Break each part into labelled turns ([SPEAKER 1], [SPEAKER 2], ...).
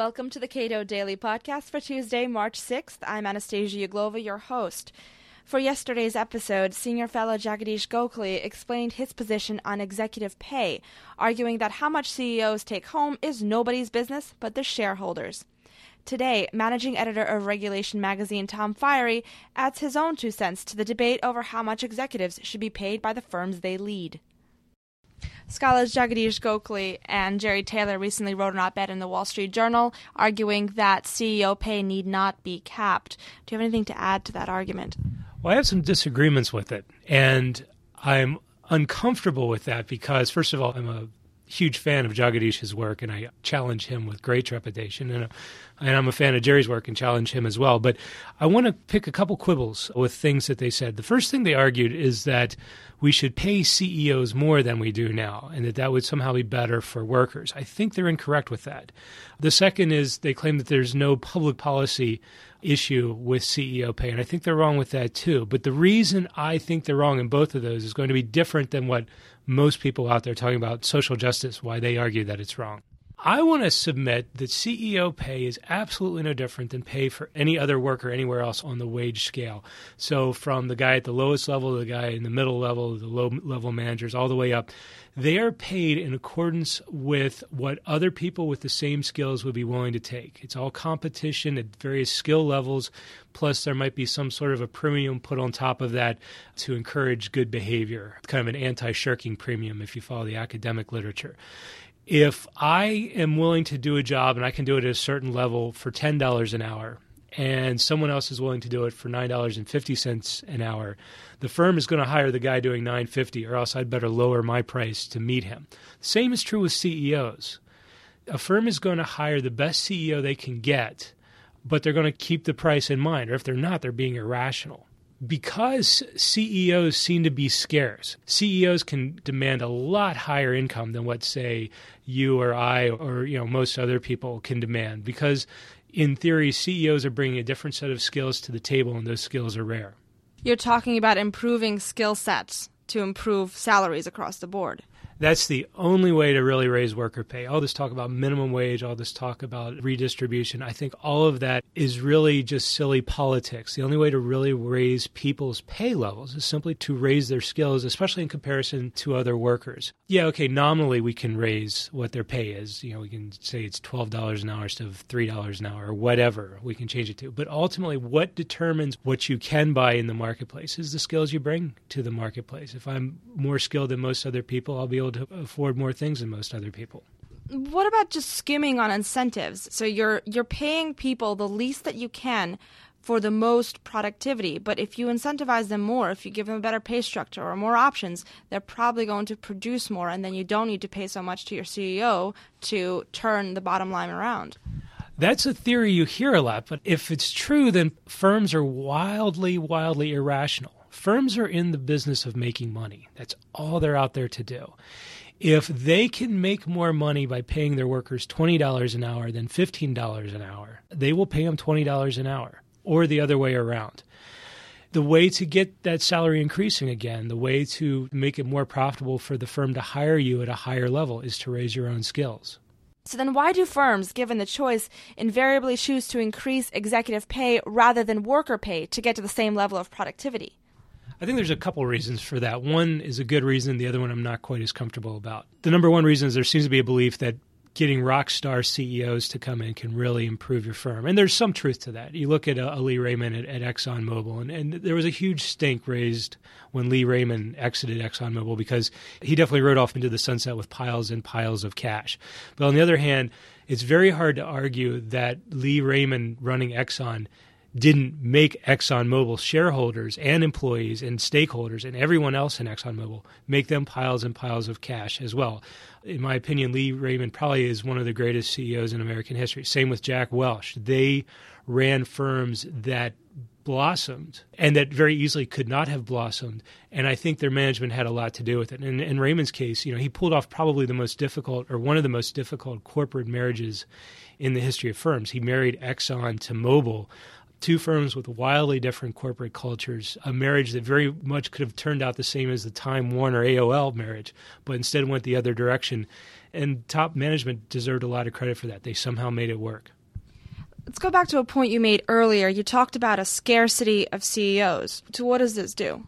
[SPEAKER 1] Welcome to the Cato Daily Podcast for Tuesday, March 6th. I'm Anastasia Uglova, your host. For yesterday's episode, senior fellow Jagadeesh Gokhale explained his position on executive pay, arguing that how much CEOs take home is nobody's business but the shareholders. Today, managing editor of Regulation magazine Tom Firey adds his own two cents to the debate over how much executives should be paid by the firms they lead. Scholars Jagadeesh Gokhale and Jerry Taylor recently wrote an op ed in the Wall Street Journal arguing that CEO pay need not be capped. Do you have anything to add to that argument?
[SPEAKER 2] Well, I have some disagreements with it. And I'm uncomfortable with that because, first of all, I'm a huge fan of Jagadeesh's work, and I challenge him with great trepidation. And, uh, and I'm a fan of Jerry's work and challenge him as well. But I want to pick a couple quibbles with things that they said. The first thing they argued is that we should pay CEOs more than we do now, and that that would somehow be better for workers. I think they're incorrect with that. The second is they claim that there's no public policy issue with CEO pay, and I think they're wrong with that too. But the reason I think they're wrong in both of those is going to be different than what most people out there talking about social justice, why they argue that it's wrong. I want to submit that CEO pay is absolutely no different than pay for any other worker anywhere else on the wage scale. So, from the guy at the lowest level to the guy in the middle level, the low level managers, all the way up, they are paid in accordance with what other people with the same skills would be willing to take. It's all competition at various skill levels, plus, there might be some sort of a premium put on top of that to encourage good behavior, kind of an anti shirking premium if you follow the academic literature if I am willing to do a job and I can do it at a certain level for $10 an hour, and someone else is willing to do it for $9.50 an hour, the firm is going to hire the guy doing 950 or else I'd better lower my price to meet him. Same is true with CEOs. A firm is going to hire the best CEO they can get, but they're going to keep the price in mind, or if they're not, they're being irrational because CEOs seem to be scarce, CEOs can demand a lot higher income than what, say, you or I or you know most other people can demand. Because in theory, CEOs are bringing a different set of skills to the table, and those skills are rare.
[SPEAKER 1] You're talking about improving skill sets to improve salaries across the board
[SPEAKER 2] that's the only way to really raise worker pay. All this talk about minimum wage, all this talk about redistribution, I think all of that is really just silly politics. The only way to really raise people's pay levels is simply to raise their skills, especially in comparison to other workers. Yeah, okay, nominally we can raise what their pay is. You know, we can say it's $12 an hour instead of $3 an hour or whatever we can change it to. But ultimately, what determines what you can buy in the marketplace is the skills you bring to the marketplace. If I'm more skilled than most other people, I'll be able able to afford more things than most other people.
[SPEAKER 1] What about just skimming on incentives? So you're you're paying people the least that you can for the most productivity, but if you incentivize them more, if you give them a better pay structure or more options, they're probably going to produce more and then you don't need to pay so much to your CEO to turn the bottom line around.
[SPEAKER 2] That's a theory you hear a lot, but if it's true, then firms are wildly, wildly irrational. Firms are in the business of making money. That's all they're out there to do. If they can make more money by paying their workers $20 an hour than $15 an hour, they will pay them $20 an hour or the other way around. The way to get that salary increasing again, the way to make it more profitable for the firm to hire you at a higher level is to raise your own skills.
[SPEAKER 1] So then why do firms, given the choice, invariably choose to increase executive pay rather than worker pay to get to the same level of productivity?
[SPEAKER 2] I think there's a couple reasons for that. One is a good reason, the other one I'm not quite as comfortable about. The number one reason is there seems to be a belief that getting rock star CEOs to come in can really improve your firm. And there's some truth to that. You look at uh, Lee Raymond at, at ExxonMobil, and, and there was a huge stink raised when Lee Raymond exited ExxonMobil because he definitely rode off into the sunset with piles and piles of cash. But on the other hand, it's very hard to argue that Lee Raymond running Exxon didn't make ExxonMobil shareholders and employees and stakeholders and everyone else in ExxonMobil make them piles and piles of cash as well. In my opinion, Lee Raymond probably is one of the greatest CEOs in American history. Same with Jack Welch. They ran firms that blossomed and that very easily could not have blossomed. And I think their management had a lot to do with it. And in Raymond's case, you know, he pulled off probably the most difficult or one of the most difficult corporate marriages in the history of firms. He married Exxon to Mobil two firms with wildly different corporate cultures, a marriage that very much could have turned out the same as the Time Warner AOL marriage, but instead went the other direction. And top management deserved a lot of credit for that. They somehow made it work.
[SPEAKER 1] Let's go back to a point you made earlier. You talked about a scarcity of CEOs. To what does this do?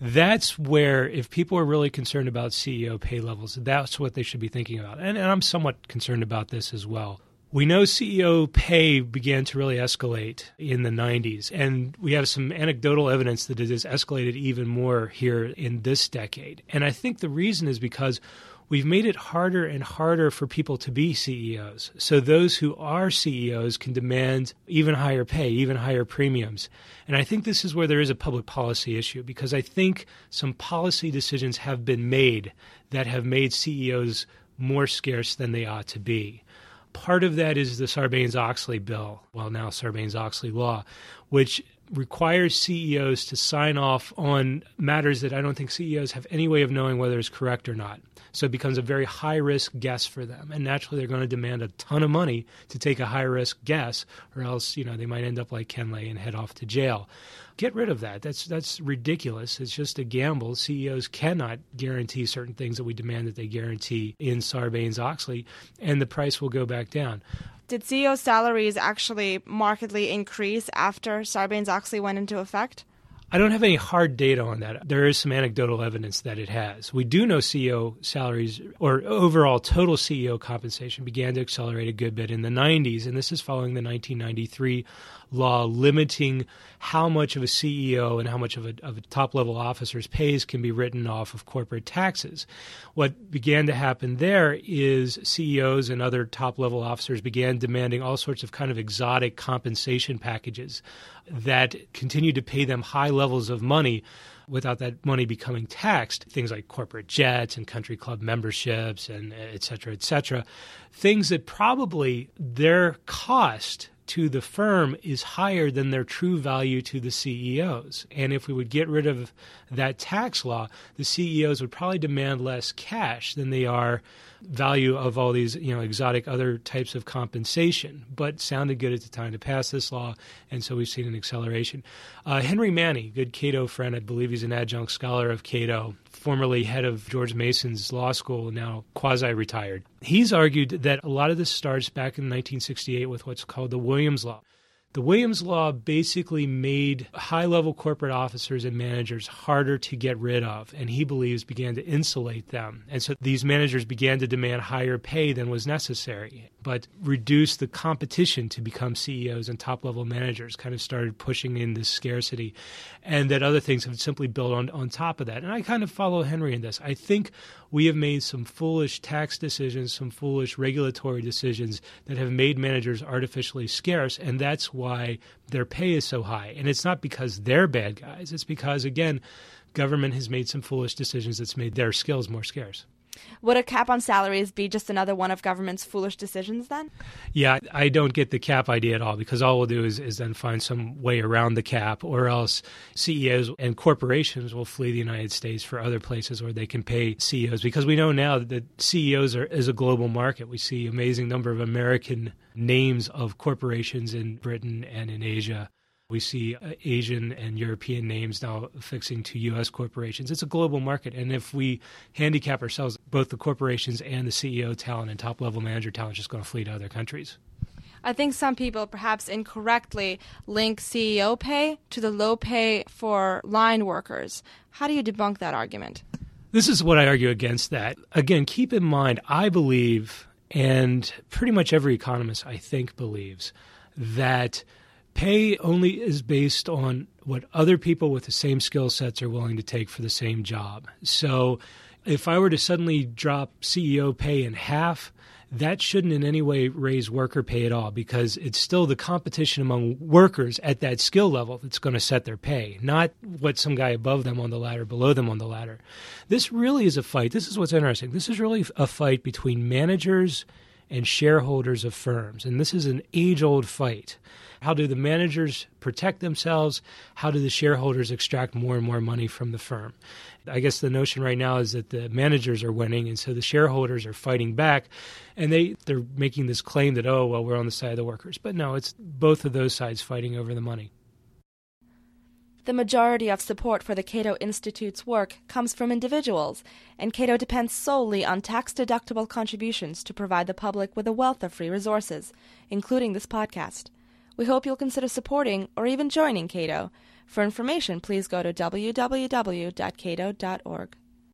[SPEAKER 2] That's where, if people are really concerned about CEO pay levels, that's what they should be thinking about. And, and I'm somewhat concerned about this as well. We know CEO pay began to really escalate in the 90s, and we have some anecdotal evidence that it has escalated even more here in this decade. And I think the reason is because we've made it harder and harder for people to be CEOs. So those who are CEOs can demand even higher pay, even higher premiums. And I think this is where there is a public policy issue because I think some policy decisions have been made that have made CEOs more scarce than they ought to be. Part of that is the Sarbanes Oxley bill, well, now Sarbanes Oxley law, which requires CEOs to sign off on matters that I don't think CEOs have any way of knowing whether it's correct or not. So it becomes a very high risk guess for them. And naturally, they're going to demand a ton of money to take a high risk guess, or else, you know, they might end up like Ken Lay and head off to jail. Get rid of that. That's, that's ridiculous. It's just a gamble. CEOs cannot guarantee certain things that we demand that they guarantee in Sarbanes Oxley, and the price will go back down.
[SPEAKER 1] Did CEO salaries actually markedly increase after Sarbanes Oxley went into effect?
[SPEAKER 2] I don't have any hard data on that. There is some anecdotal evidence that it has. We do know CEO salaries or overall total CEO compensation began to accelerate a good bit in the 90s, and this is following the 1993 law limiting how much of a CEO and how much of a, of a top level officer's pays can be written off of corporate taxes. What began to happen there is CEOs and other top level officers began demanding all sorts of kind of exotic compensation packages that continued to pay them high levels of money without that money becoming taxed. Things like corporate jets and country club memberships and et cetera, et cetera. Things that probably their cost to the firm is higher than their true value to the CEOs. And if we would get rid of that tax law, the CEOs would probably demand less cash than they are value of all these you know exotic other types of compensation. But sounded good at the time to pass this law, and so we've seen an acceleration. Uh, Henry Manne, good Cato friend, I believe he's an adjunct scholar of Cato, formerly head of George Mason's law school, now quasi retired. He's argued that a lot of this starts back in 1968 with what's called the Williams Law. The Williams Law basically made high level corporate officers and managers harder to get rid of, and he believes began to insulate them. And so these managers began to demand higher pay than was necessary, but reduced the competition to become CEOs and top level managers, kind of started pushing in this scarcity. And that other things have simply built on, on top of that. And I kind of follow Henry in this. I think we have made some foolish tax decisions, some foolish regulatory decisions that have made managers artificially scarce, and that's why their pay is so high. And it's not because they're bad guys, it's because, again, government has made some foolish decisions that's made their skills more scarce.
[SPEAKER 1] Would a cap on salaries be just another one of government's foolish decisions then?
[SPEAKER 2] Yeah, I don't get the cap idea at all because all we'll do is, is then find some way around the cap, or else CEOs and corporations will flee the United States for other places where they can pay CEOs because we know now that CEOs are is a global market. We see amazing number of American names of corporations in Britain and in Asia. We see uh, Asian and European names now fixing to U.S. corporations. It's a global market. And if we handicap ourselves, both the corporations and the CEO talent and top level manager talent is just going to flee to other countries.
[SPEAKER 1] I think some people perhaps incorrectly link CEO pay to the low pay for line workers. How do you debunk that argument?
[SPEAKER 2] This is what I argue against that. Again, keep in mind, I believe, and pretty much every economist I think believes, that pay only is based on what other people with the same skill sets are willing to take for the same job. So if I were to suddenly drop CEO pay in half, that shouldn't in any way raise worker pay at all because it's still the competition among workers at that skill level that's going to set their pay, not what some guy above them on the ladder, below them on the ladder. This really is a fight. This is what's interesting. This is really a fight between managers and shareholders of firms. And this is an age old fight. How do the managers protect themselves? How do the shareholders extract more and more money from the firm? I guess the notion right now is that the managers are winning, and so the shareholders are fighting back, and they they're making this claim that oh well we're on the side of the workers, but no, it's both of those sides fighting over the money.
[SPEAKER 1] The majority of support for the Cato Institute's work comes from individuals, and Cato depends solely on tax deductible contributions to provide the public with a wealth of free resources, including this podcast. We hope you'll consider supporting or even joining Cato. For information, please go to www.cato.org.